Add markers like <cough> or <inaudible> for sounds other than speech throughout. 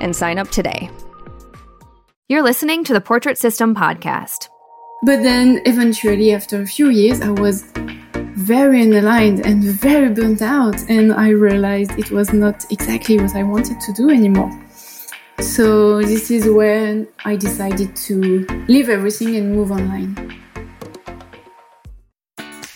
and sign up today. You're listening to the Portrait System podcast. But then eventually, after a few years, I was very unaligned and very burnt out, and I realized it was not exactly what I wanted to do anymore. So, this is when I decided to leave everything and move online.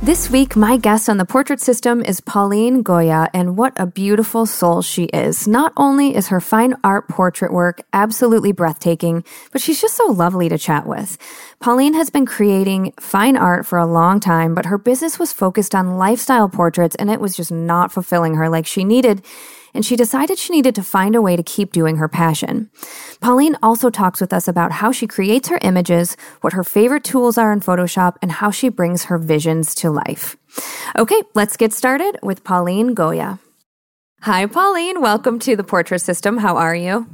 This week, my guest on the portrait system is Pauline Goyard, and what a beautiful soul she is. Not only is her fine art portrait work absolutely breathtaking, but she's just so lovely to chat with. Pauline has been creating fine art for a long time, but her business was focused on lifestyle portraits, and it was just not fulfilling her like she needed and she decided she needed to find a way to keep doing her passion. Pauline also talks with us about how she creates her images, what her favorite tools are in Photoshop, and how she brings her visions to life. Okay, let's get started with Pauline Goyard. Hi, Pauline. Welcome to the Portrait System. How are you?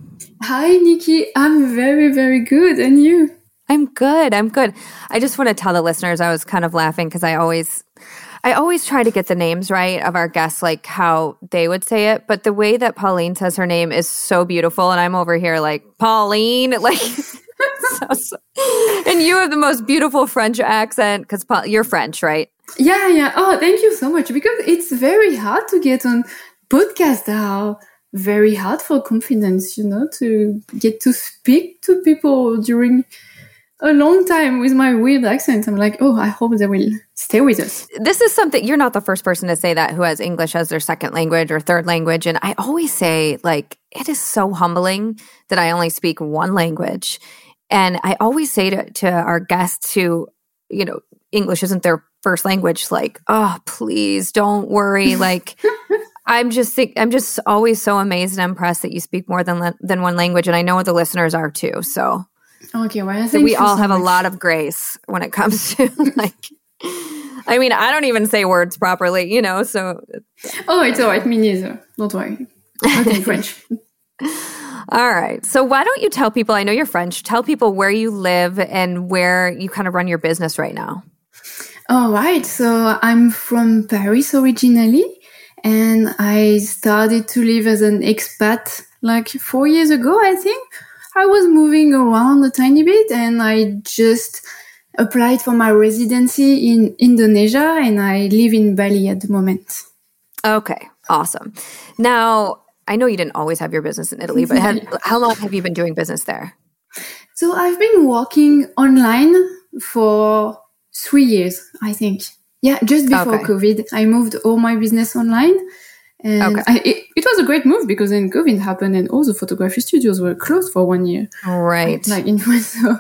Hi, Nikki. I'm very, very good. And you? I'm good. I'm good. I just want to tell the listeners I was kind of laughing because I always I always try to get the names right of our guests, like how they would say it. But the way that Pauline says her name is so beautiful. And I'm over here like, Pauline, <laughs> like, <laughs> so, so. and you have the most beautiful French accent because you're French, right? Yeah, yeah. Oh, thank you so much. Because it's very hard to get on podcasts are very hard for confidence, you know, to get to speak to people during a long time with my weird accent. I'm like, oh, I hope they will stay with us. This is something you're not the first person to say that who has English as their second language or third language. And I always say, like, it is so humbling that I only speak one language. And I always say to, to our guests who, you know, English isn't their first language, like, oh, please don't worry. <laughs> Like, I'm just I'm just always so amazed and impressed that you speak more than than one language, and I know what the listeners are too. So Okay, well, I think we all so have much. a lot of grace when it comes <laughs> to like. I mean, I don't even say words properly, you know. So. Oh, it's all right. Me neither. Don't worry. Okay, <laughs> French. All right. So why don't you tell people? I know you're French. Tell people where you live and where you kind of run your business right now. All right. So I'm from Paris originally, and I started to live as an expat like four years ago, I think. I was moving around a tiny bit and I just applied for my residency in Indonesia and I live in Bali at the moment. Okay, awesome. Now, I know you didn't always have your business in Italy, but have, <laughs> how long have you been doing business there? So I've been working online for three years, I think. Yeah, just before okay. COVID, I moved all my business online. And okay. I, it, it, was a great move because then COVID happened and all the photography studios were closed for one year. Right. Like in <laughs> so I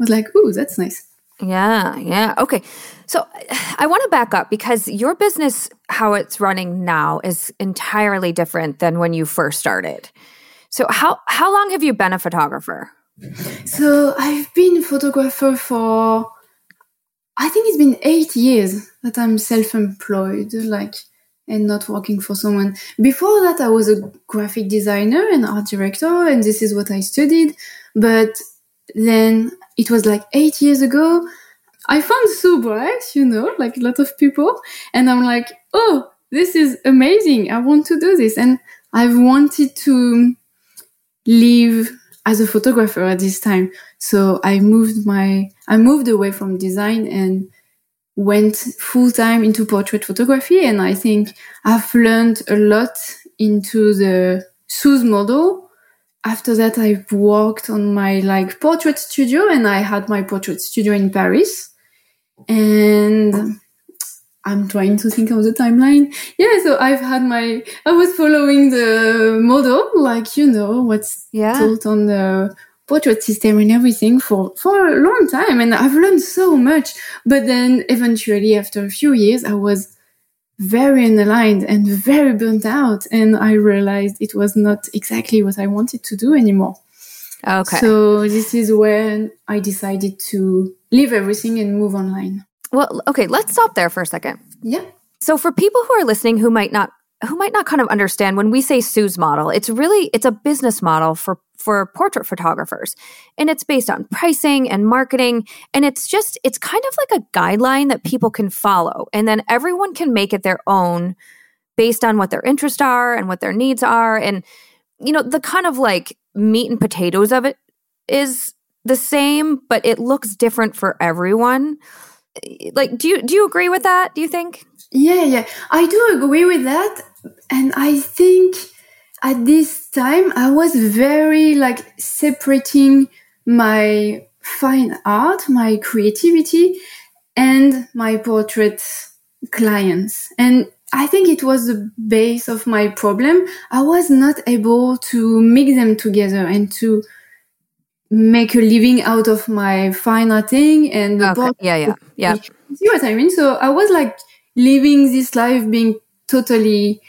was like, ooh, that's nice. Yeah, yeah. Okay. So <sighs> I want to back up because your business, how it's running now, is entirely different than when you first started. So how how long have you been a photographer? So I've been a photographer for I think it's been eight years that I'm self-employed, like and not working for someone. Before that, I was a graphic designer and art director, and this is what I studied. But then it was like eight years ago. I found Sue you know, like a lot of people. And I'm like, oh, this is amazing. I want to do this. And I've wanted to live as a photographer at this time. So I moved my, I moved away from design and went full time into portrait photography. And I think I've learned a lot into the Sue's model after that, I worked on my like portrait studio and I had my portrait studio in Paris. And I'm trying to think of the timeline. Yeah, so I've had my, I was following the model, like, you know, what's yeah. taught on the portrait system and everything for, for a long time. And I've learned so much. But then eventually, after a few years, I was very unaligned and very burnt out. And I realized it was not exactly what I wanted to do anymore. Okay. So this is when I decided to leave everything and move online. Well, okay, let's stop there for a second. Yeah. So for people who are listening who might not who might not kind of understand when we say Sue's model, it's really it's a business model for for portrait photographers. And it's based on pricing and marketing. And it's just, it's kind of like a guideline that people can follow. And then everyone can make it their own based on what their interests are and what their needs are. And, you know, the kind of like meat and potatoes of it is the same, but it looks different for everyone. Like, do you do you agree with that? Do you think? Yeah, yeah, I do agree with that, and I think at this time I was very like separating my fine art, my creativity and my portrait clients. And I think it was the base of my problem. I was not able to mix them together and to make a living out of my fine art thing and the okay. yeah, yeah, yeah. See what I mean? So I was like living this life being totally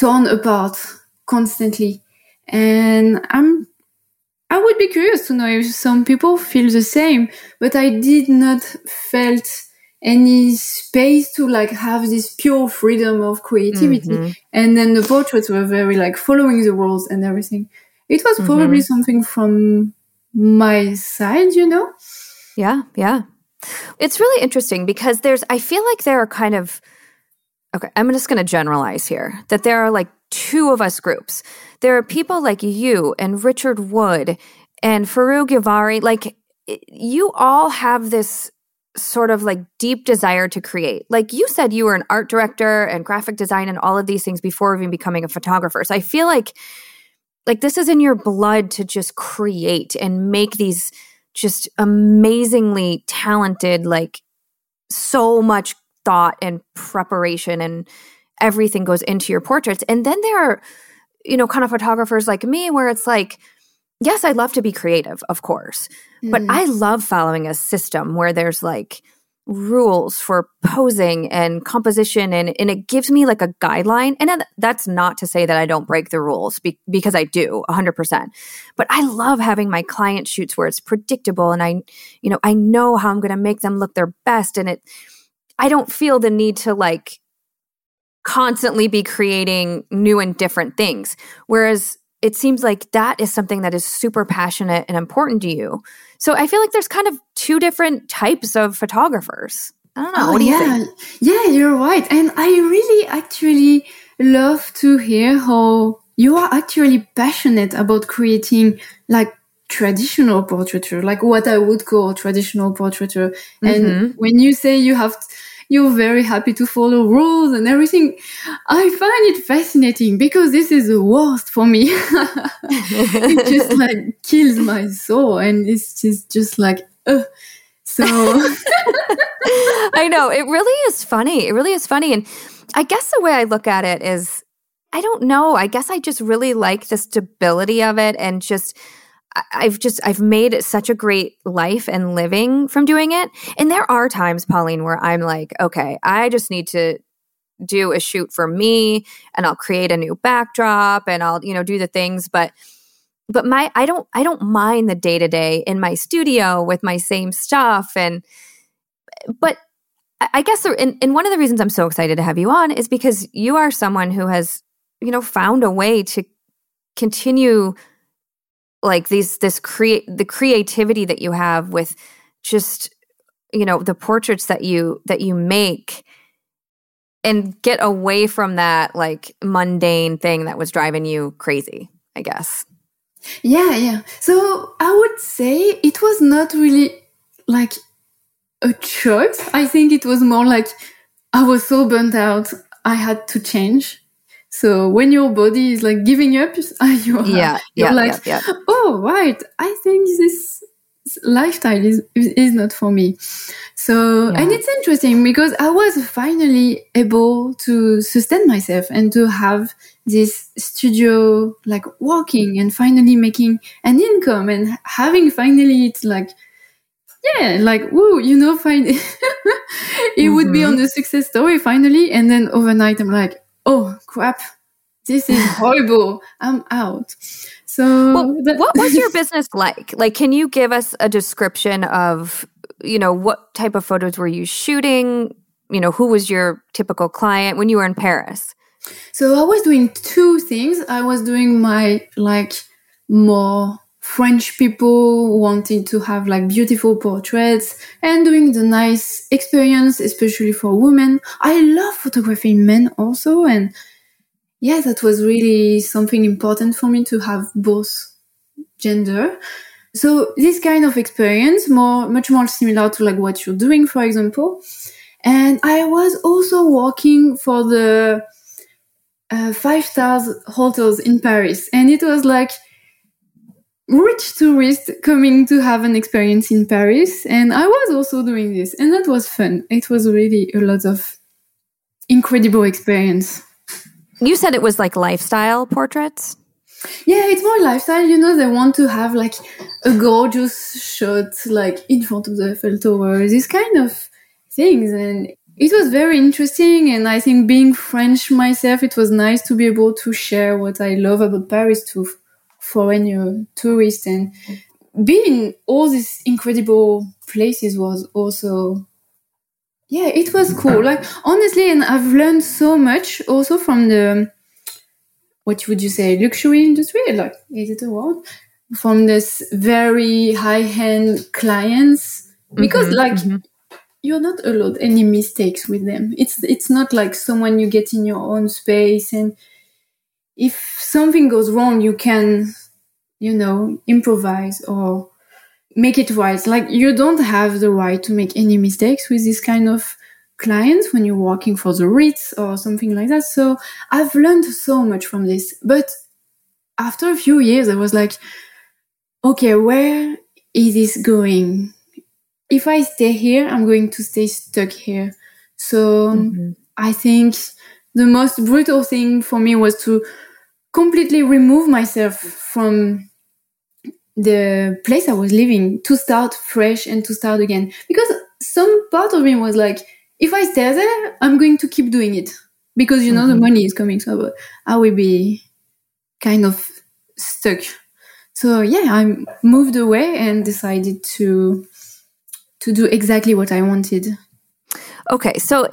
torn apart constantly. And I'm, I would be curious to know if some people feel the same, but I did not felt any space to like have this pure freedom of creativity. Mm-hmm. And then the portraits were very like following the rules and everything. It was probably mm-hmm. something from my side, you know? Yeah, yeah. It's really interesting because there's, I feel like there are kind of, okay, I'm just going to generalize here that there are like two of us groups. There are people like you and Richard Wood and Farouk Givari. Like, you all have this sort of like deep desire to create. Like you said, you were an art director and graphic design and all of these things before even becoming a photographer. So I feel like like this is in your blood to just create and make these just amazingly talented like so much thought and preparation and everything goes into your portraits. And then there are, you know, kind of photographers like me where it's like, yes, I love to be creative, of course, mm. but I love following a system where there's like rules for posing and composition and, and it gives me like a guideline. And that's not to say that I don't break the rules be- because I do 100%. But I love having my client shoots where it's predictable and I, you know, I know how I'm going to make them look their best and it, I don't feel the need to like constantly be creating new and different things. Whereas it seems like that is something that is super passionate and important to you. So I feel like there's kind of two different types of photographers. I don't know. Oh, what do you yeah. think? Yeah, you're right. And I really actually love to hear how you are actually passionate about creating like traditional portraiture, like what I would call traditional portraiture. And Mhm. when you say you have, you're very happy to follow rules and everything, I find it fascinating because this is the worst for me. <laughs> it just like kills my soul and it's just, just like, uh, so <laughs> I know. It really is funny. It really is funny. And I guess the way I look at it is I don't know. I guess I just really like the stability of it and just I've just I've made such a great life and living from doing it. And there are times, Pauline, where I'm like, okay, I just need to do a shoot for me and I'll create a new backdrop and I'll, you know, do the things, but but my I don't I don't mind the day to day in my studio with my same stuff and but I guess, and, and one of the reasons I'm so excited to have you on is because you are someone who has, you know, found a way to continue like these, this create the creativity that you have with just, you know, the portraits that you, that you make and get away from that like mundane thing that was driving you crazy, I guess. Yeah, yeah. So I would say it was not really like a choice. I think it was more like I was so burnt out, I had to change. So when your body is like giving up, <laughs> you're, Yeah. you're Yeah. like, yeah, yeah. oh, right, I think this lifestyle is, is not for me. So, Yeah. and it's interesting because I was finally able to sustain myself and to have this studio like working and finally making an income and having finally it's like, yeah, like, woo, you know, find <laughs> it would be Mhm. on the success story finally. And then overnight I'm like, oh crap, this is <laughs> horrible. I'm out. So Well, what was your <laughs> business like? Like, can you give us a description of, you know, what type of photos were you shooting? You know, who was your typical client when you were in Paris? So I was doing two things. I was doing my like more French people wanting to have like beautiful portraits and doing the nice experience, especially for women. I love photographing men also. And yeah, that was really something important for me to have both gender. So this kind of experience, more, much more similar to like what you're doing, for example. And I was also working for the uh, five stars hotels in Paris, and it was like rich tourists coming to have an experience in Paris. And I was also doing this, and that was fun. It was really a lot of incredible experience. You said it was like lifestyle portraits. Yeah, it's more lifestyle. You know, they want to have like a gorgeous shot, like in front of the Eiffel Tower, these kind of things. And it was very interesting. And I think being French myself, it was nice to be able to share what I love about Paris to foreign tourists and being in all these incredible places was also yeah it was cool. Like honestly and i've learned so much also from the what would you say luxury industry like is it a word? From this very high-end clients. Because Mhm, like mhm. you're not allowed any mistakes with them. It's it's not like someone you get in your own space and if something goes wrong you can you know improvise or make it right. Like you don't have the right to make any mistakes with this kind of clients when you're working for the Ritz or something like that. So i've learned so much from this. But after a few years i was like okay where is this going? If i stay here i'm going to stay stuck here. So Mhm. I think the most brutal thing for me was to completely remove myself from the place I was living to start fresh and to start again. Because some part of me was like, if I stay there, I'm going to keep doing it because you know the Mhm. money is coming. So I will be kind of stuck. So yeah, I moved away and decided to to do exactly what I wanted. Okay, so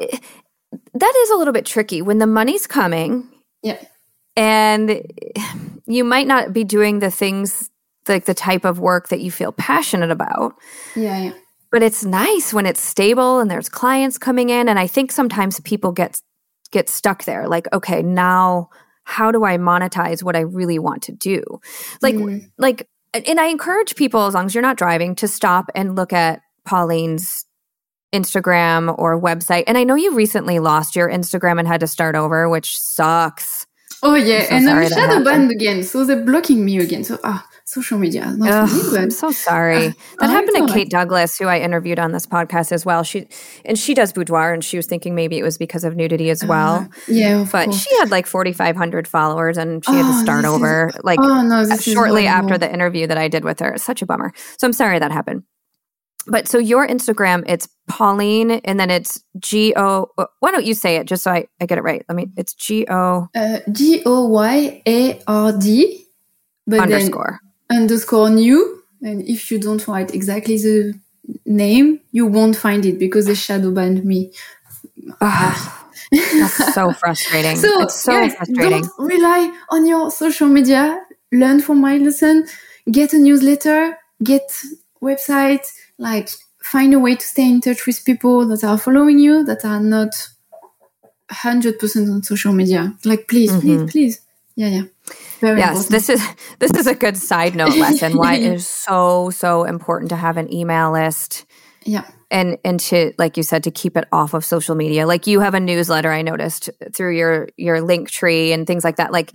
that is a little bit tricky when the money's coming Yeah. And you might not be doing the things like the type of work that you feel passionate about. Yeah, yeah. but it's nice when it's stable and there's clients coming in and i think sometimes people get get stuck there like okay now how do i monetize what i really want to do like mm. like and i encourage people as long as you're not driving to stop and look at pauline's instagram or website and i know you recently lost your instagram and had to start over which sucks oh yeah so and i'm shadow banned again so they're blocking me again so ah social media. Not Ugh, me, but, I'm so sorry. Uh, that happened to Kate Douglas, who I interviewed on this podcast as well. She and she does boudoir, and she was thinking maybe it was because of nudity as well. Uh, yeah, but course. she had like 4,500 followers, and she oh, had to oh, start over is, like oh, no, shortly after the interview that I did with her. It's such a bummer. So I'm sorry that happened. But so your Instagram, it's Pauline, and then it's G O. Uh, why don't you say it just so I, I get it right? Let me. It's G O. Uh, G O Y A R D. Underscore underscore new. And if you don't write exactly the name, you won't find it because they shadow banned me. Ah, ah. That's so <laughs> frustrating. So, it's so guys, frustrating. Don't rely on your social media. Learn from my lesson. Get a newsletter. Get website. Like find a way to stay in touch with people that are following you that are not hundred percent on social media. Like please, mm-hmm. please, please. Yeah, yeah. Very yes, important. this is this is a good side note <laughs> lesson. Why it is <laughs> so so important to have an email list. Yeah. And and to like you said to keep it off of social media. Like you have a newsletter I noticed through your your link tree and things like that. Like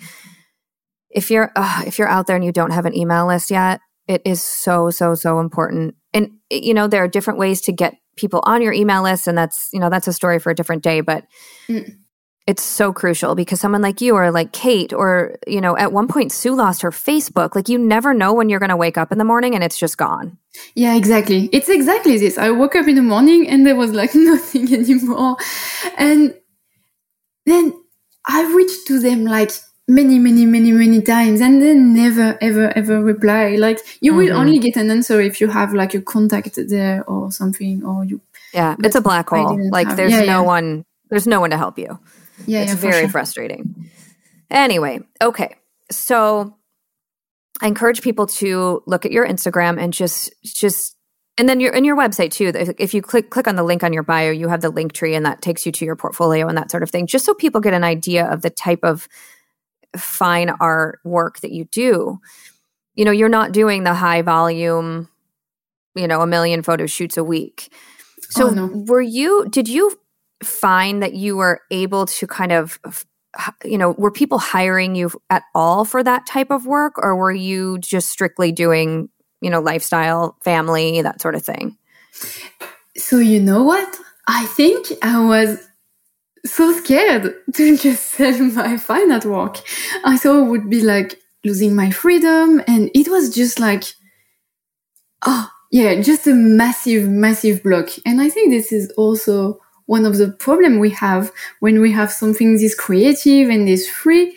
if you're uh, if you're out there and you don't have an email list yet, it is so so so important. And you know there are different ways to get people on your email list and that's you know that's a story for a different day, but mm it's so crucial because someone like you or like Kate or you know at one point Sue lost her Facebook like you never know when you're going to wake up in the morning and it's just gone. Yeah, exactly. It's exactly this. I woke up in the morning and there was like <laughs> nothing anymore. And then I reached to them like many many many many times and they never ever ever reply like you mm-hmm. will only get an answer if you have like a contact there or something or you yeah it's a black hole like have, there's yeah, no yeah. one there's no one to help you yeah, it's yeah, very sure. frustrating. Anyway, okay. So I encourage people to look at your Instagram and just just and then your in your website too. If you click click on the link on your bio, you have the link tree and that takes you to your portfolio and that sort of thing. Just so people get an idea of the type of fine art work that you do. You know, you're not doing the high volume, you know, a million photo shoots a week. Oh, so oh, no. were you did you find that you were able to kind of you know were people hiring you at all for that type of work or were you just strictly doing you know lifestyle family that sort of thing so you know what i think i was so scared <laughs> to just sell my fine art work. I thought it would be like losing my freedom and it was just like oh yeah just a massive massive block. And i think this is also one of the problem we have. When we have something this creative and this free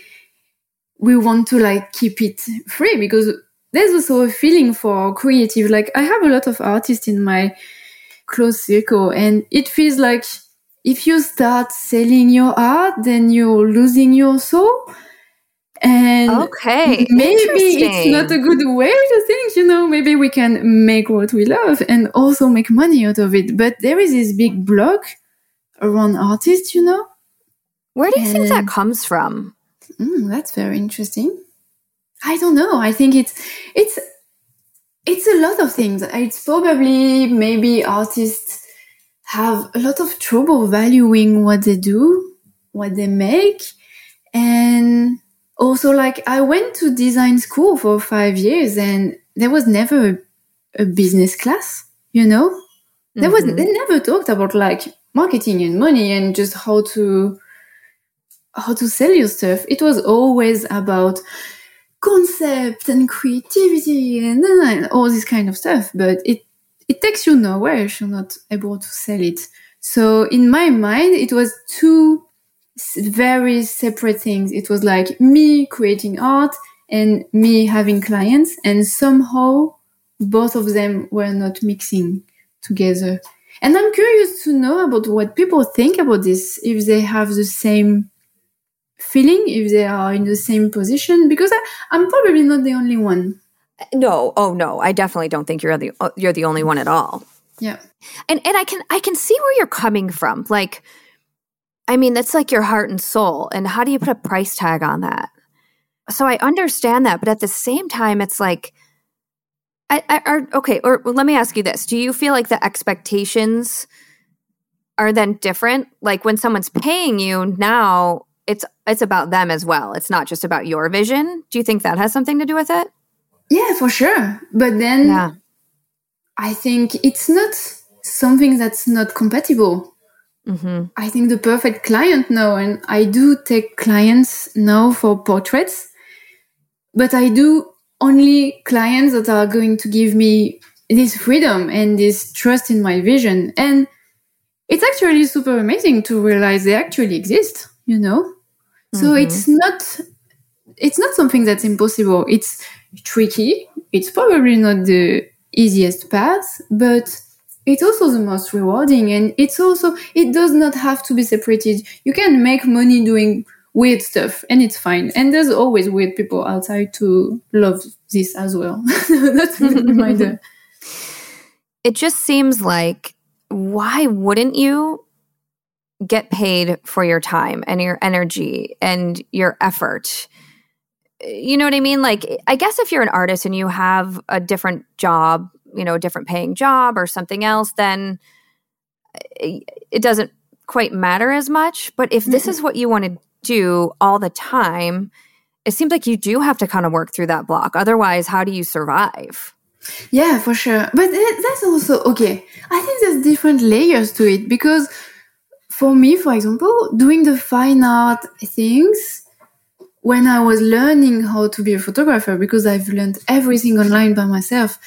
we want to like keep it free because there's also a feeling for creative. Like i have a lot of artists in my close circle and it feels like if you start selling your art then you're losing your soul and okay maybe it's not a good way to think you know maybe we can make what we love and also make money out of it but there is this big block around artists, you know. Where do you and, think that comes from? Mm, that's very interesting. I don't know. I think it's it's it's a lot of things. It's probably maybe artists have a lot of trouble valuing what they do, what they make, and also like I went to design school for five years, and there was never a, a business class. You know, there mm-hmm. was they never talked about like marketing and money and just how to how to sell your stuff. It was always about concept and creativity and, and all this kind of stuff. But it it takes you nowhere if you're not able to sell it. So in my mind, it was two very separate things. It was like me creating art and me having clients, and somehow both of them were not mixing together. And I'm curious to know about what people think about this, if they have the same feeling, if they are in the same position, because I, I'm probably not the only one. No, oh no, I definitely don't think you're the uh, you're the only one at all. Yeah. And and I can I can see where you're coming from. Like I mean, that's like your heart and soul. And how do you put a price tag on that? So I understand that, but at the same time it's like I, I are okay, or let me ask you this. Do you feel like the expectations are then different? Like when someone's paying you now, it's it's about them as well. It's not just about your vision. Do you think that has something to do with it? Yeah, for sure. But then yeah. I think it's not something that's not compatible. Mm-hmm. I think the perfect client now, and I do take clients now for portraits, but I do only clients that are going to give me this freedom and this trust in my vision. And it's actually super amazing to realize they actually exist, you know? Mm-hmm. So it's not, it's not something that's impossible. It's tricky. It's probably not the easiest path, but it's also the most rewarding. And it's also, it does not have to be separated. You can make money doing weird stuff and it's fine. And there's always weird people outside to love this as well. <laughs> That's a reminder. <laughs> It just seems like why wouldn't you get paid for your time and your energy and your effort? You know what I mean? Like, I guess if you're an artist and you have a different job, you know, a different paying job or something else, then eh, it doesn't quite matter as much. But if this is what you want to do all the time, it seems like you do have to kind of work through that block. Otherwise, how do you survive? Yeah, for sure. But that's also okay. I think there's different layers to it because for me, for example, doing the fine art things, when I was learning how to be a photographer, because I've learned everything online by myself,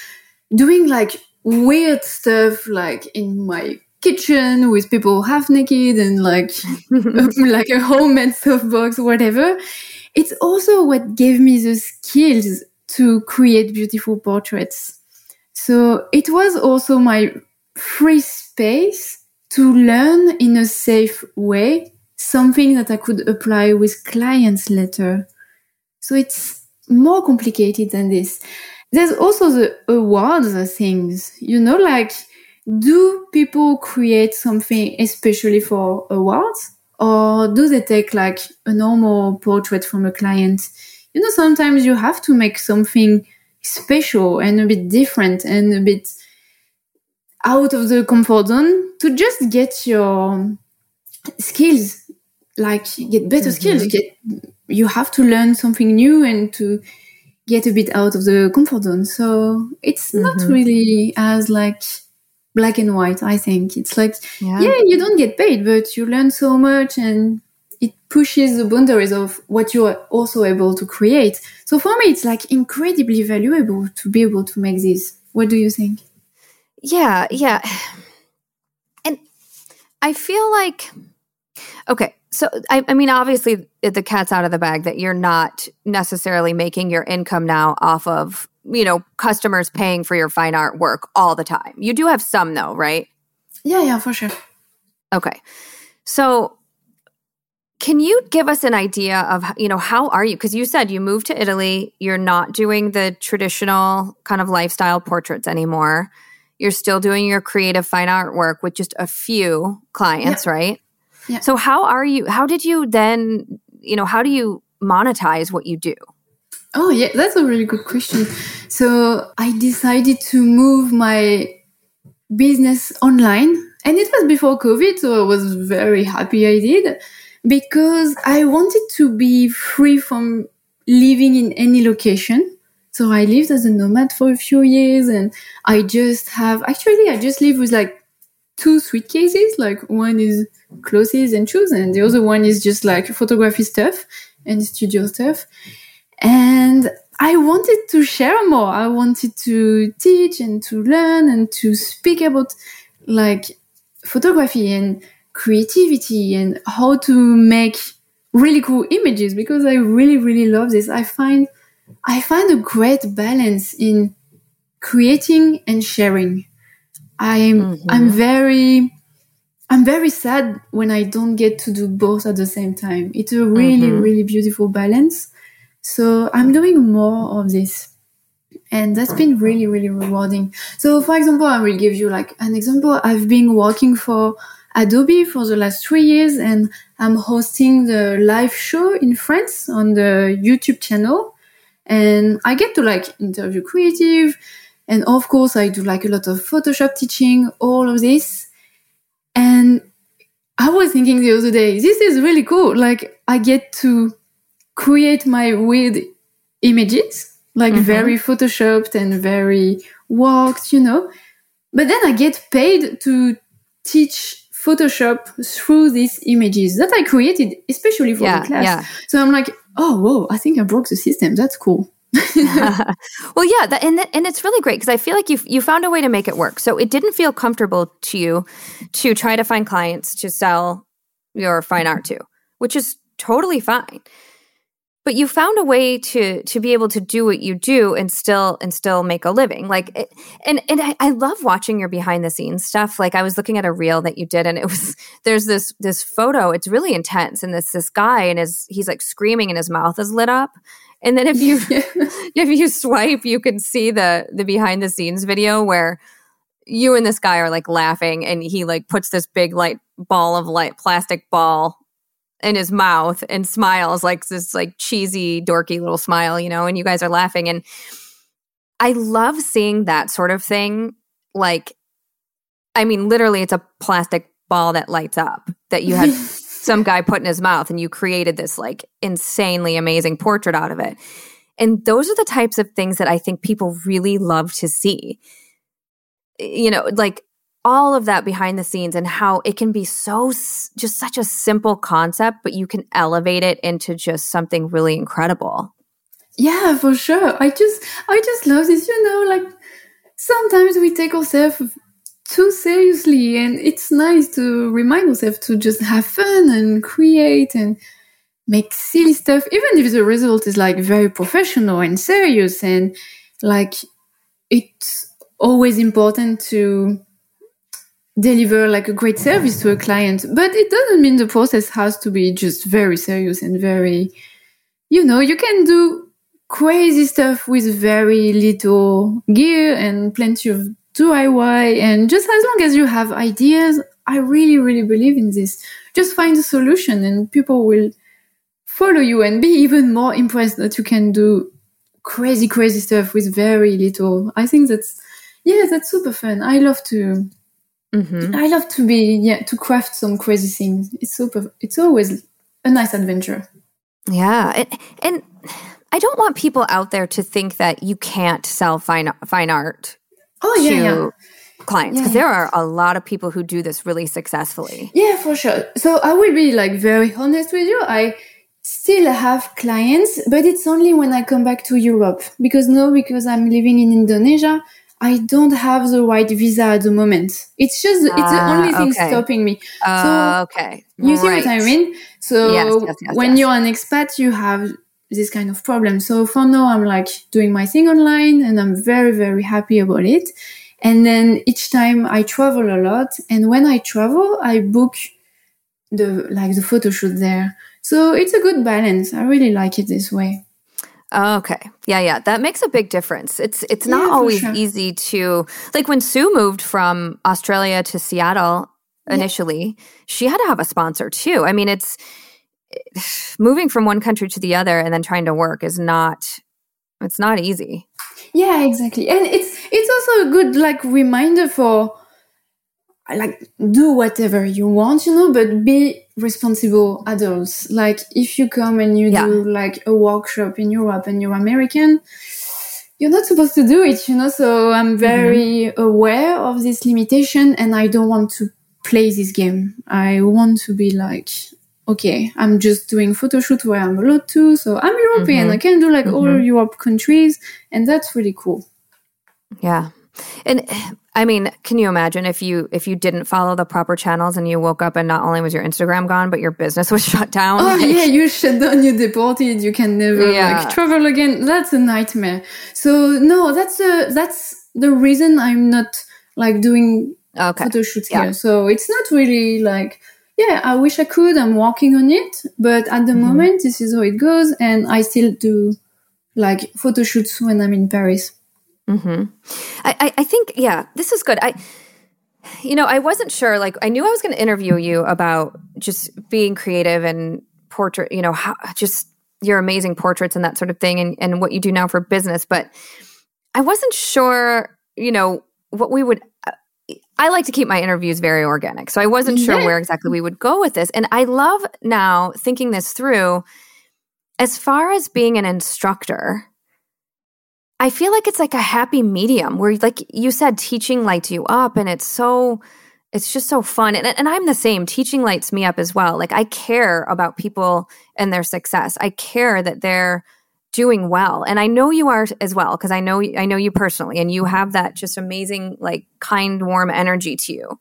doing like weird stuff like in my kitchen with people half naked and like <laughs> um, like a homemade softbox, whatever. It's also what gave me the skills to create beautiful portraits. So it was also my free space to learn in a safe way something that I could apply with clients later. So it's more complicated than this. There's also the awards things, you know, like do people create something especially for awards or do they take like a normal portrait from a client? You know, sometimes you have to make something special and a bit different and a bit out of the comfort zone to just get your skills, like get better mm-hmm. skills. Get, you have to learn something new and to get a bit out of the comfort zone. So it's mm-hmm. not really as like black and white. I think it's like, yeah. yeah, you don't get paid, but you learn so much and it pushes the boundaries of what you are also able to create. So for me, it's like incredibly valuable to be able to make this. What do you think? Yeah, yeah. <sighs> And I feel like, okay, so I, I mean, obviously, the cat's out of the bag that you're not necessarily making your income now off of you know, customers paying for your fine art work all the time. You do have some though, right? Yeah, yeah, for sure. Okay. So can you give us an idea of you know how are you because you said you moved to Italy, you're not doing the traditional kind of lifestyle portraits anymore. You're still doing your creative fine art work with just a few clients, yeah. right? Yeah. So how are you how did you then, you know, how do you monetize what you do? Oh, yeah, that's a really good question. So I decided to move my business online. And it was before COVID, so I was very happy I did because I wanted to be free from living in any location. So I lived as a nomad for a few years and I just have, actually, I just live with like two suitcases. Like one is clothes and shoes and the other one is just like photography stuff and studio stuff. And I wanted to share more. I wanted to teach and to learn and to speak about like photography and creativity and how to make really cool images because I really, really love this. I find, I find a great balance in creating and sharing. I'm, mm-hmm. I'm very, I'm very sad when I don't get to do both at the same time. It's a really, mm-hmm. really beautiful balance. So I'm doing more of this. And that's been really, really rewarding. So for example, I will give you like an example. I've been working for Adobe for the last three years and I'm hosting the live show in France on the YouTube channel. And I get to like interview creative. And of course, I do like a lot of Photoshop teaching, all of this. And I was thinking the other day, this is really cool. Like I get to create my weird images, like mm-hmm. very photoshopped and very worked, you know. But then I get paid to teach Photoshop through these images that I created, especially for yeah, the class. Yeah. So I'm like, oh, whoa, I think I broke the system. That's cool. <laughs> <laughs> well, yeah, that, and and it's really great because I feel like you you found a way to make it work. So it didn't feel comfortable to you to try to find clients to sell your fine art to, which is totally fine. But you found a way to to be able to do what you do and still and still make a living. Like it, and and I, I, love watching your behind the scenes stuff. Like i was looking at a reel that you did and it was <laughs> there's this this photo. It's really intense and it's this guy and his he's like screaming and his mouth is lit up and then if you <laughs> <laughs> if you swipe you can see the the behind the scenes video where you and this guy are like laughing and he like puts this big light ball of light plastic ball in his mouth and smiles like this like cheesy dorky little smile you know and you guys are laughing. And i love seeing that sort of thing like i mean literally it's a plastic ball that lights up that you had <laughs> some guy put in his mouth and you created this like insanely amazing portrait out of it. And those are the types of things that i think people really love to see. You know like all of that behind the scenes and how it can be so just such a simple concept but you can elevate it into just something really incredible. Yeah for sure. I just i just love this you know like sometimes we take ourselves too seriously and it's nice to remind ourselves to just have fun and create and make silly stuff even if the result is like very professional and serious and like it's always important to deliver like a great service to a client. But it doesn't mean the process has to be just very serious and very you know you can do crazy stuff with very little gear and plenty of DIY and just as long as you have ideas I really really believe in this just find a solution and people will follow you and be even more impressed that you can do crazy crazy stuff with very little I think that's yeah that's super fun I love to Mm-hmm. I love to be yeah to craft some crazy things. It's super. It's always a nice adventure. Yeah, and, and I don't want people out there to think that you can't sell fine fine art. Oh yeah, yeah. clients because yeah, there are a lot of people who do this really successfully. Yeah, for sure. So I will be like very honest with you. I still have clients, but it's only when I come back to Europe because no, because I'm living in Indonesia I don't have the right visa at the moment. It's just it's the ah, only thing okay. stopping me. Uh, so okay, you right. see what I mean? So yes, yes, yes, when you're an expat, you have this kind of problem. So for now, I'm like doing my thing online, and I'm very very happy about it. And then each time I travel a lot, and when I travel, I book the like the photo shoot there. So it's a good balance. I really like it this way. Okay. Yeah, yeah. That makes a big difference. It's it's not yeah, always sure. easy to like when Sue moved from Australia to Seattle initially, yeah. she had to have a sponsor too. I mean, it's <sighs> moving from one country to the other and then trying to work is not it's not easy. Yeah, exactly. And it's it's also a good like reminder for like do whatever you want, you know, but be responsible adults. Like if you come and you yeah. do like a workshop in Europe and you're American, you're not supposed to do it, you know. So I'm mm-hmm. very mm-hmm. aware of this limitation and I don't want to play this game. I want to be like, okay, I'm just doing photo shoot where I'm allowed to. So I'm European. Mm-hmm. I can do like mm-hmm. all Europe countries and that's really cool. Yeah. And I mean, can you imagine if you if you didn't follow the proper channels and you woke up and not only was your Instagram gone, but your business <laughs> was shut down? Oh like, yeah, you shut down, you deported, you can never yeah. like travel again. That's a nightmare. So no, that's a that's the reason I'm not like doing okay. photo shoots yeah. here. So it's not really like yeah, I wish I could. I'm working on it, but at the mm-hmm. moment, this is how it goes, and I still do like photo shoots when I'm in Paris. Mm-hmm. I, I think, yeah, this is good. I, you know, I wasn't sure. Like, I knew I was going to interview you about just being creative and portrait, you know, how, just your amazing portraits and that sort of thing and, and what you do now for business. But I wasn't sure, you know, what we would. I like to keep my interviews very organic. So I wasn't sure where exactly we would go with this. And I love now thinking this through as far as being an instructor I feel like it's like a happy medium where, like you said, teaching lights you up and it's so, it's just so fun. And, and I'm the same. Teaching lights me up as well. Like I care about people and their success. I care that they're doing well. And I know you are as well because I know I know you personally and you have that just amazing like kind warm energy to you.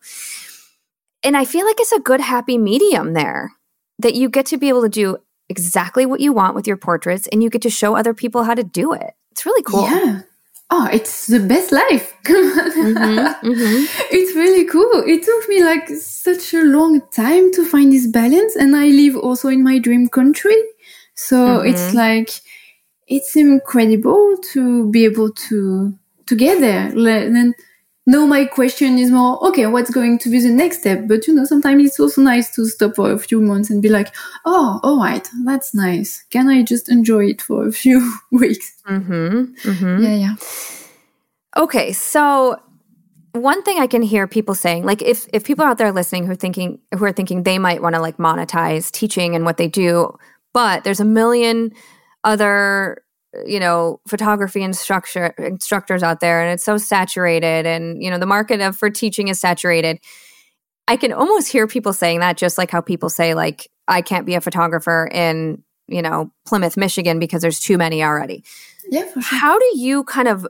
And I feel like it's a good happy medium there that you get to be able to do exactly what you want with your portraits and you get to show other people how to do it. It's really cool. Yeah. Oh, it's the best life. <laughs> mm-hmm, mm-hmm. <laughs> It's really cool. It took me like such a long time to find this balance. And I live also in my dream country. So mm-hmm. it's like, it's incredible to be able to, to get there. And no, my question is more, okay, what's going to be the next step? But you know, sometimes it's also nice to stop for a few months and be like, oh, all right, that's nice. Can I just enjoy it for a few <laughs> weeks? Mm-hmm, mm-hmm. Yeah, yeah. Okay, so one thing I can hear people saying, like if if people out there listening who are thinking who are thinking they might want to like monetize teaching and what they do, but there's a million other you know photography instructor instructors out there and it's so saturated and you know the market of for teaching is saturated i can almost hear people saying that just like how people say like i can't be a photographer in you know plymouth michigan because there's too many already yeah sure. how do you kind of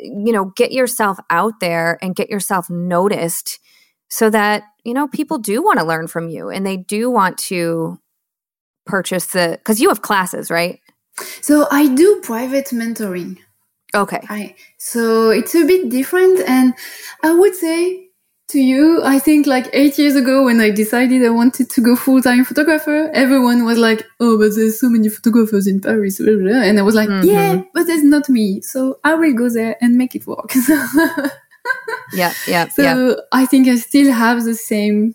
you know get yourself out there and get yourself noticed so that you know people do want to learn from you and they do want to purchase the because you have classes right so I do private mentoring. Okay. I, so it's a bit different. And I would say to you, I think like eight years ago when I decided I wanted to go full time photographer, everyone was like, Oh, but there's so many photographers in Paris. And I was like, mm-hmm. yeah, but it's not me. So I will go there and make it work. <laughs> yeah. Yeah. <laughs> So yeah. I think I still have the same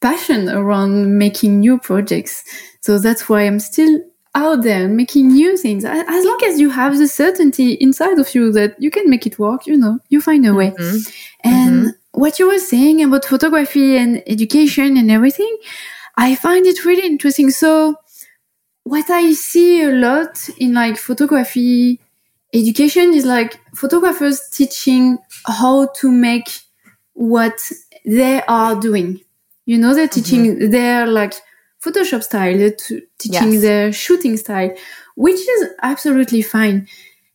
passion around making new projects. So that's why I'm still out there making new things as long as you have the certainty inside of you that you can make it work you know you find a way mm-hmm. and mm-hmm. what you were saying about photography and education and everything i find it really interesting so what i see a lot in like photography education is like photographers teaching how to make what they are doing you know they're teaching mm-hmm. their like Photoshop style, to teaching yes. the shooting style, which is absolutely fine.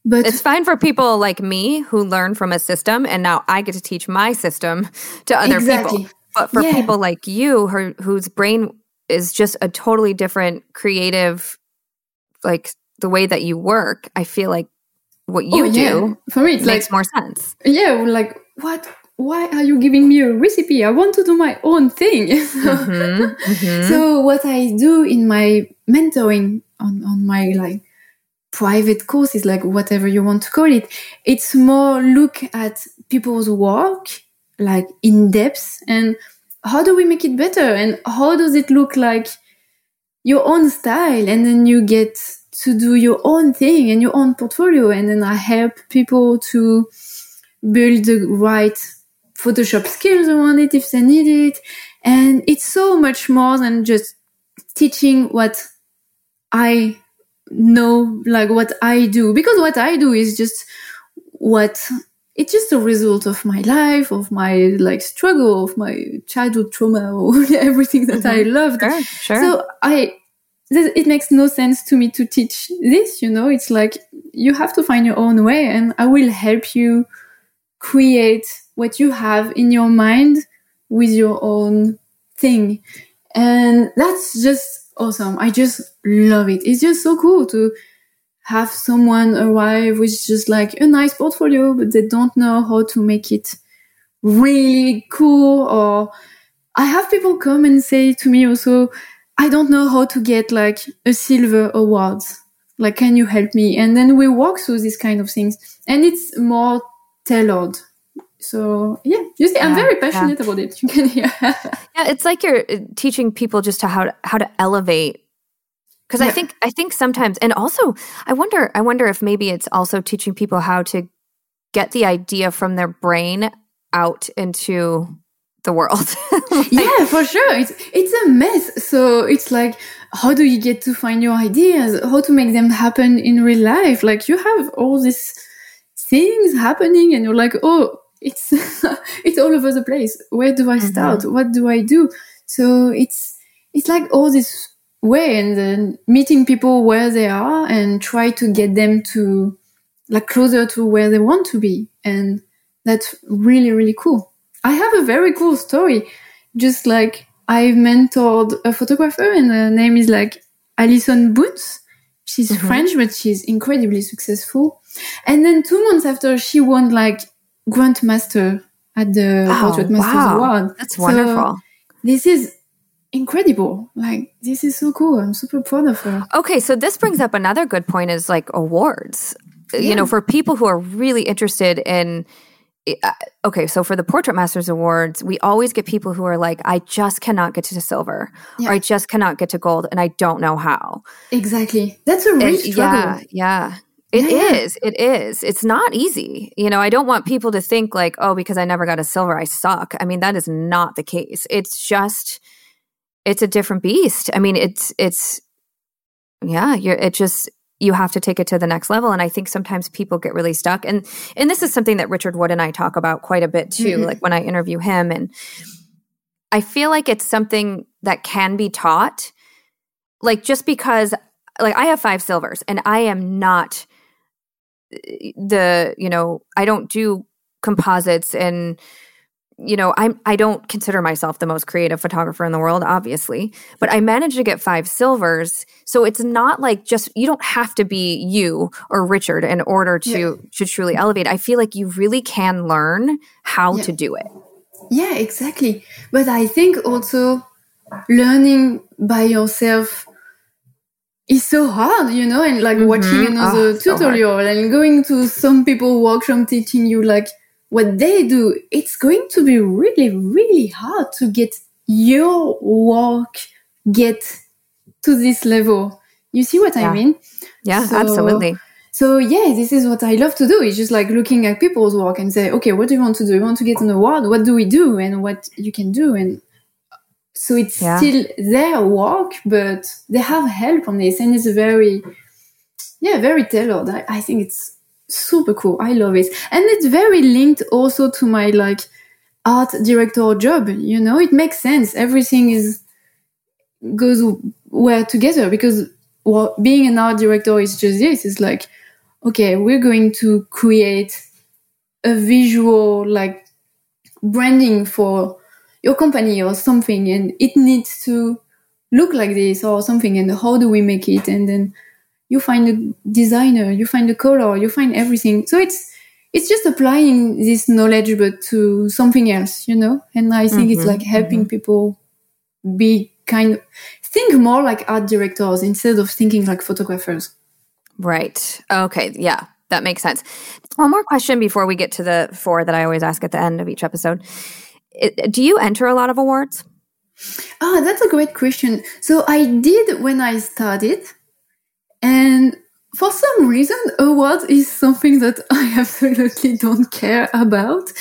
But it's fine for people like me who learn from a system, and now I get to teach my system to other exactly. people. But for yeah. people like you, her, whose brain is just a totally different creative, like the way that you work, I feel like what you oh, yeah. do for me makes like, more sense. Yeah, like what why are you giving me a recipe? I want to do my own thing. <laughs> mm-hmm, mm-hmm. So what I do in my mentoring on, on my like private courses, like whatever you want to call it, it's more look at people's work, like in depth and how do we make it better? And how does it look like your own style? And then you get to do your own thing and your own portfolio. And then I help people to build the right Photoshop skills around it if they need it. And it's so much more than just teaching what I know, like what I do, because what I do is just what it's just a result of my life, of my like struggle, of my childhood trauma, <laughs> or everything that mm-hmm. I loved. Sure, sure. So I, it makes no sense to me to teach this. You know, it's like you have to find your own way, and I will help you create what you have in your mind with your own thing. And that's just awesome. I just love it. It's just so cool to have someone arrive with just like a nice portfolio, but they don't know how to make it really cool. Or I have people come and say to me also, I don't know how to get like a silver award. Like, can you help me? And then we walk through these kind of things and it's more tailored. So yeah, you see, I'm very passionate yeah. about it. <laughs> You can hear. yeah, it's like you're uh, teaching people just to how to, how to elevate because yeah. I think I think sometimes, and also I wonder I wonder if maybe it's also teaching people how to get the idea from their brain out into the world. <laughs> like, yeah, for sure. It's it's a mess. So it's like how do you get to find your ideas? How to make them happen in real life? Like you have all these things happening and you're like, "Oh, it's <laughs> it's all over the place. Where do I start? Mm-hmm. What do I do?" So it's it's like all this way and then meeting people where they are and try to get them to like closer to where they want to be. And that's really, really cool. I have a very cool story. Just like I mentored a photographer and her name is like Alison boots She's mm-hmm. French, but she's incredibly successful. And then two months after she won like Grandmaster at the oh, Portrait Masters wow. Award. That's wonderful. This is incredible. Like this is so cool. I'm super proud of her. Okay, so this brings up another good point is like awards. Yeah. You know, for people who are really interested in uh, okay, so for the Portrait Masters Awards, we always get people who are like, I just cannot get to silver, yeah. or I just cannot get to gold, and I don't know how. Exactly. That's a real struggle. Yeah, yeah. It yeah. is. It is. It's not easy. You know, I don't want people to think like, oh, because I never got a silver, I suck. I mean, that is not the case. It's just, it's a different beast. I mean, it's, it's, yeah, you're, it just, you have to take it to the next level and i think sometimes people get really stuck and and this is something that richard wood and i talk about quite a bit too mm-hmm. like when i interview him and i feel like it's something that can be taught like just because like i have five silvers and i am not the you know i don't do composites and you know, I'm I don't consider myself the most creative photographer in the world, obviously, but I managed to get five silvers. So it's not like just you don't have to be you or Richard in order to yeah. to truly elevate. I feel like you really can learn how yeah. to do it. Yeah, exactly. But I think also learning by yourself is so hard, you know, and like mm-hmm. watching another oh, tutorial so and going to some people workshop teaching you like what they do, it's going to be really, really hard to get your work get to this level. You see what yeah. I mean? Yeah, so, absolutely. So yeah, this is what I love to do. It's just like looking at people's work and say, okay, what do you want to do? You want to get an award? What do we do? And what you can do? And so it's yeah. still their work, but they have help on this, and it's very, yeah, very tailored. I, I think it's super cool. I love it. And it's very linked also to my like art director job. You know, it makes sense. Everything is goes well together because well, being an art director is just this. It's like, okay, we're going to create a visual like branding for your company or something and it needs to look like this or something and how do we make it and then you find a designer, you find a color, you find everything. So it's it's just applying this knowledge but to something else, you know? And I think mm-hmm, it's like helping mm-hmm. people be kind of think more like art directors instead of thinking like photographers. Right. Okay. Yeah. That makes sense. One more question before we get to the four that I always ask at the end of each episode. It, do you enter a lot of awards? Oh, that's a great question. So I did when I started. And for some reason, awards is something that <laughs> I absolutely don't care about.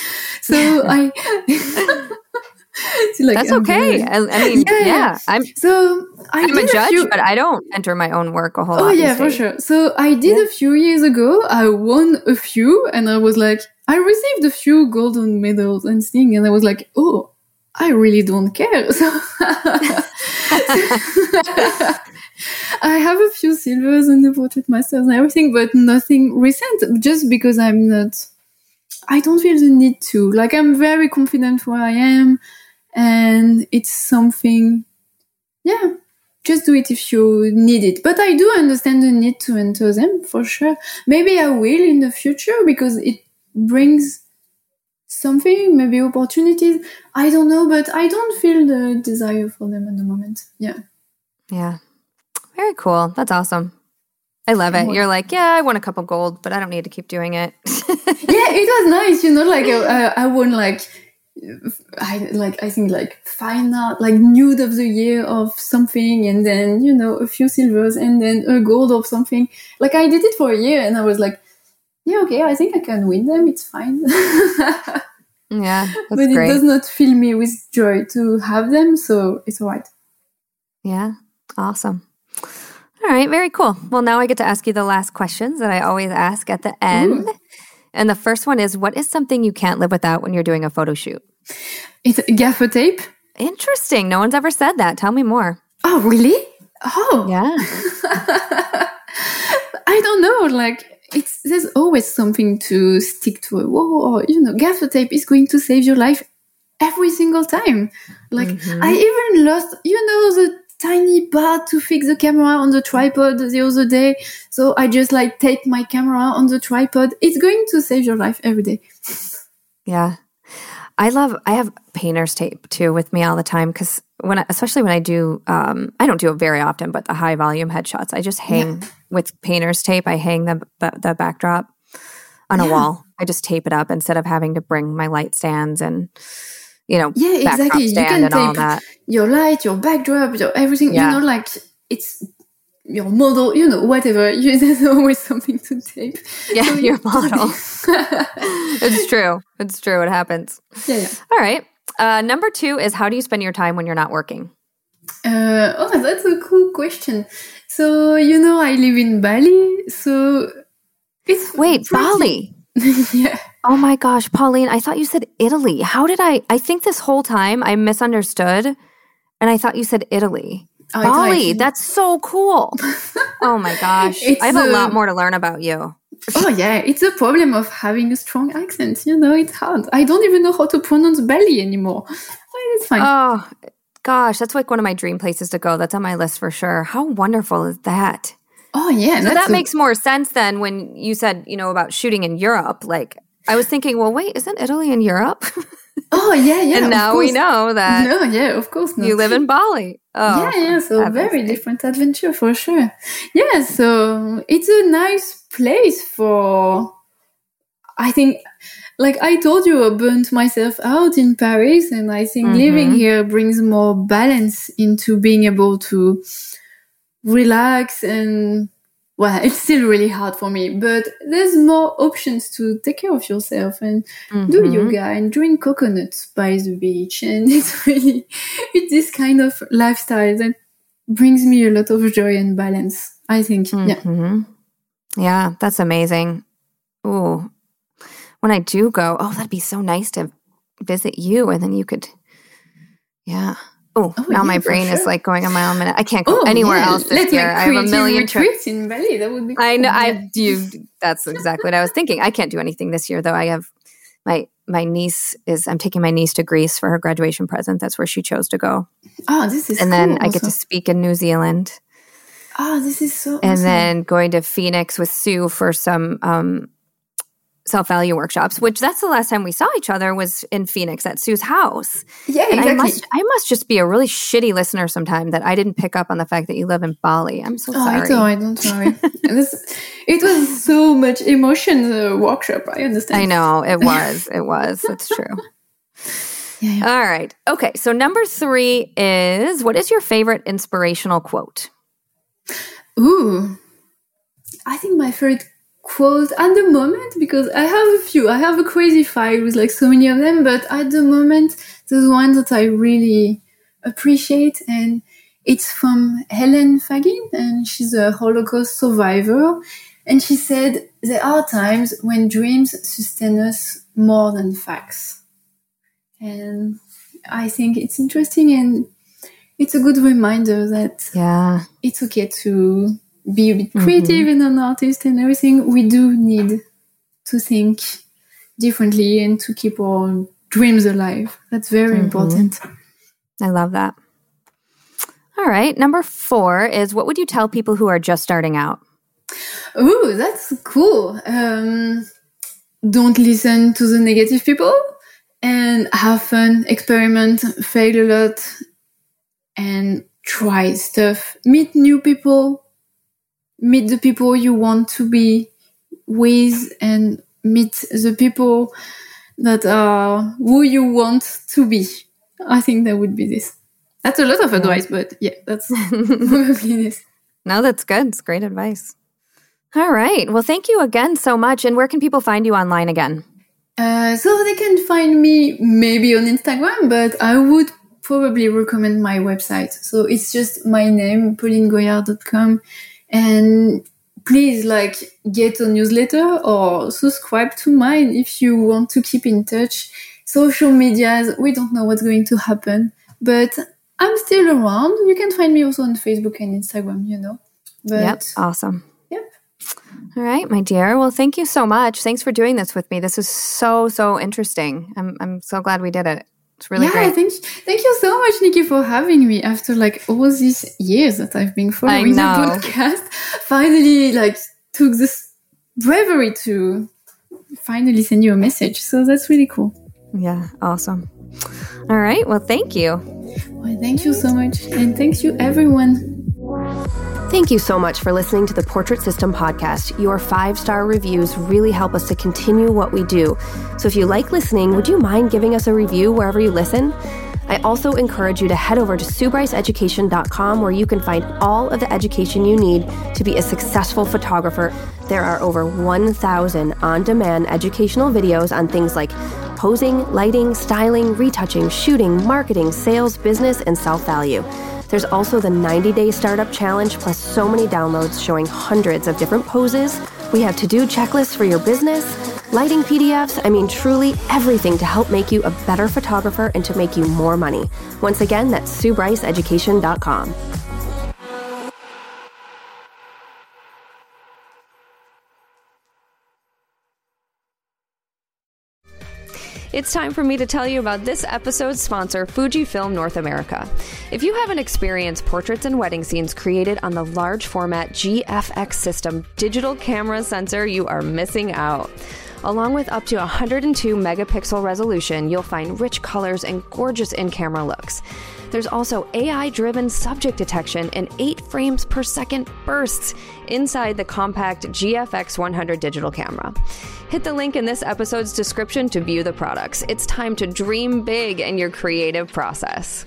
So <laughs> I. <laughs> like, That's okay. I, I, mean, yeah, yeah. I'm so I am a judge, a few... but I don't enter my own work a whole oh, lot. Oh yeah, for sure. So I did yeah. a few years ago. I won a few, and I was like, I received a few golden medals and things, and I was like, oh, I really don't care. <laughs> So <laughs> I have a few silvers in the portrait masters and everything, but nothing recent just because I'm not, I don't feel the need to. Like I'm very confident where I am and it's something, yeah, just do it if you need it. But I do understand the need to enter them for sure. Maybe I will in the future because it brings something, maybe opportunities. I don't know, but I don't feel the desire for them at the moment. Yeah. Yeah. Very cool. That's awesome. I love it. You're like, yeah, I won a couple gold, but I don't need to keep doing it. <laughs> yeah, it was nice. You know, like uh, I won like I like I think like final like nude of the year of something, and then you know a few silvers, and then a gold of something. Like I did it for a year, and I was like, yeah, okay, I think I can win them. It's fine. <laughs> yeah, <laughs> but it does not fill me with joy to have them, so it's alright. Yeah, awesome. All right, very cool. Well, now I get to ask you the last questions that I always ask at the end. Ooh. And the first one is what is something you can't live without when you're doing a photo shoot? It's gaffer tape. Interesting. No one's ever said that. Tell me more. Oh, really? Oh. Yeah. <laughs> I don't know. Like, it's there's always something to stick to a wall, or you know, gaffer tape is going to save your life every single time. Like, mm-hmm. I even lost, you know, the tiny bar to fix the camera on the tripod the other day. So I just like tape my camera on the tripod. It's going to save your life every day. Yeah. I love, I have painter's tape too with me all the time because when, I, especially when I do, um, I don't do it very often, but the high volume headshots, I just hang yeah. with painter's tape. I hang the, the, the backdrop on yeah. a wall. I just tape it up instead of having to bring my light stands and, you know, yeah, exactly. You can tape your light, your backdrop, your everything. Yeah. You know, like it's your model. You know, whatever. <laughs> You, there's always something to tape. Yeah, so <laughs> your model. <laughs> it's true. It's true. It happens. Yeah. yeah. All right. Uh, number two is how do you spend your time when you're not working? Uh, oh, that's a cool question. So you know, I live in Bali, so it's wait pretty- Bali. <laughs> yeah. Oh my gosh, Pauline, I thought you said Italy. How did I? I think this whole time I misunderstood and I thought you said Italy. Oh, Bali, that's so cool. <laughs> oh my gosh. I have a, a lot more to learn about you. Oh yeah, it's a problem of having a strong accent. You know, it's hard. I don't even know how to pronounce Bali anymore. Oh, it's fine. Oh gosh, that's like one of my dream places to go. That's on my list for sure. How wonderful is that? Oh yeah, so that a- makes more sense than when you said you know about shooting in Europe. Like I was thinking, well, wait, isn't Italy in Europe? <laughs> Oh yeah, yeah. and now we know that. No, yeah, of course not. You live in Bali. Oh, yeah, yeah. So very different adventure for sure. Yeah, so it's a nice place for. I think, like I told you, I burnt myself out in Paris, and I think mm-hmm. living here brings more balance into being able to relax and well, <laughs> it's still really hard for me, but there's more options to take care of yourself and mm-hmm. do yoga and drink coconuts by the beach. And <laughs> it's really, it's this kind of lifestyle that brings me a lot of joy and balance, I think. Mm-hmm. Yeah. Yeah, that's amazing. Oh, when I do go, oh, that'd be so nice to visit you and then you could, yeah. Oh, oh now yeah, my brain sure. is like going a mile a minute. I can't go oh, anywhere yeah. else this year. I have a million trips in Bali. That would be. Cool. I know. I do. That's exactly what I was thinking. I can't do anything this year though. I have my my niece is. I'm taking my niece to Greece for her graduation present. That's where she chose to go. Oh, this is. And cool then also. I get to speak in New Zealand. Oh, this is so. And awesome. then going to Phoenix with Sue for some um, self value workshops, which that's the last time we saw each other was in Phoenix at Sue's house. Yeah, and exactly. I must, I must just be a really shitty listener sometime that I didn't pick up on the fact that you live in Bali. I'm so oh, sorry. I don't, don't sorry. <laughs> this, it was so much emotion the workshop. I understand. I know it was. It was. That's true. <laughs> Yeah, yeah. All right. Okay. So number three is what is your favorite inspirational quote? Ooh, I think my favorite quote at the moment because I have a few. I have a crazy file with like so many of them, but at the moment, there's one that I really appreciate and it's from Helen Fagin and she's a Holocaust survivor. And she said, there are times when dreams sustain us more than facts. And I think it's interesting and it's a good reminder that yeah, it's okay to be a bit creative mm-hmm. and an artist and everything, we do need to think differently and to keep our dreams alive. That's very mm-hmm. important. I love that. All right. Number four is what would you tell people who are just starting out? Oh, that's cool. Um, don't listen to the negative people and have fun, experiment, fail a lot, and try stuff. Meet new people, meet the people you want to be with and meet the people that are who you want to be. I think that would be this. That's a lot of advice, but yeah, that's probably <laughs> this. No, that's good. It's great advice. All right. Well, thank you again so much. And where can people find you online again? Uh, so they can find me maybe on Instagram, but I would probably recommend my website. So it's just my name, paulinegoyard.com. And please like get a newsletter or subscribe to mine if you want to keep in touch. Social medias, we don't know what's going to happen, but I'm still around. You can find me also on Facebook and Instagram, you know. But yep, awesome. Yep. All right, my dear. Well, thank you so much. Thanks for doing this with me. This is so so interesting. I'm I'm so glad we did it. It's really yeah, great. Thank you, thank you so much, Nikki, for having me after like all these years that I've been following the podcast. Finally, like took this bravery to finally send you a message. So that's really cool. Yeah, awesome. All right. Well, thank you. Well, thank you so much. And thank you, everyone. Thank you so much for listening to the Portrait System podcast. Your five star reviews really help us to continue what we do. So if you like listening, would you mind giving us a review wherever you listen? I also encourage you to head over to SueBryceEducation.com where you can find all of the education you need to be a successful photographer. There are over 1,000 on demand educational videos on things like posing, lighting, styling, retouching, shooting, marketing, sales, business, and self value. There's also the 90 day startup challenge, plus so many downloads showing hundreds of different poses. We have to do checklists for your business, lighting PDFs, I mean, truly everything to help make you a better photographer and to make you more money. Once again, that's SueBryceEducation.com. It's time for me to tell you about this episode's sponsor, Fujifilm North America. If you haven't experienced portraits and wedding scenes created on the large format GFX system digital camera sensor, you are missing out. Along with up to 102 megapixel resolution, you'll find rich colors and gorgeous in camera looks. There's also AI driven subject detection and 8 frames per second bursts inside the compact GFX 100 digital camera. Hit the link in this episode's description to view the products. It's time to dream big in your creative process.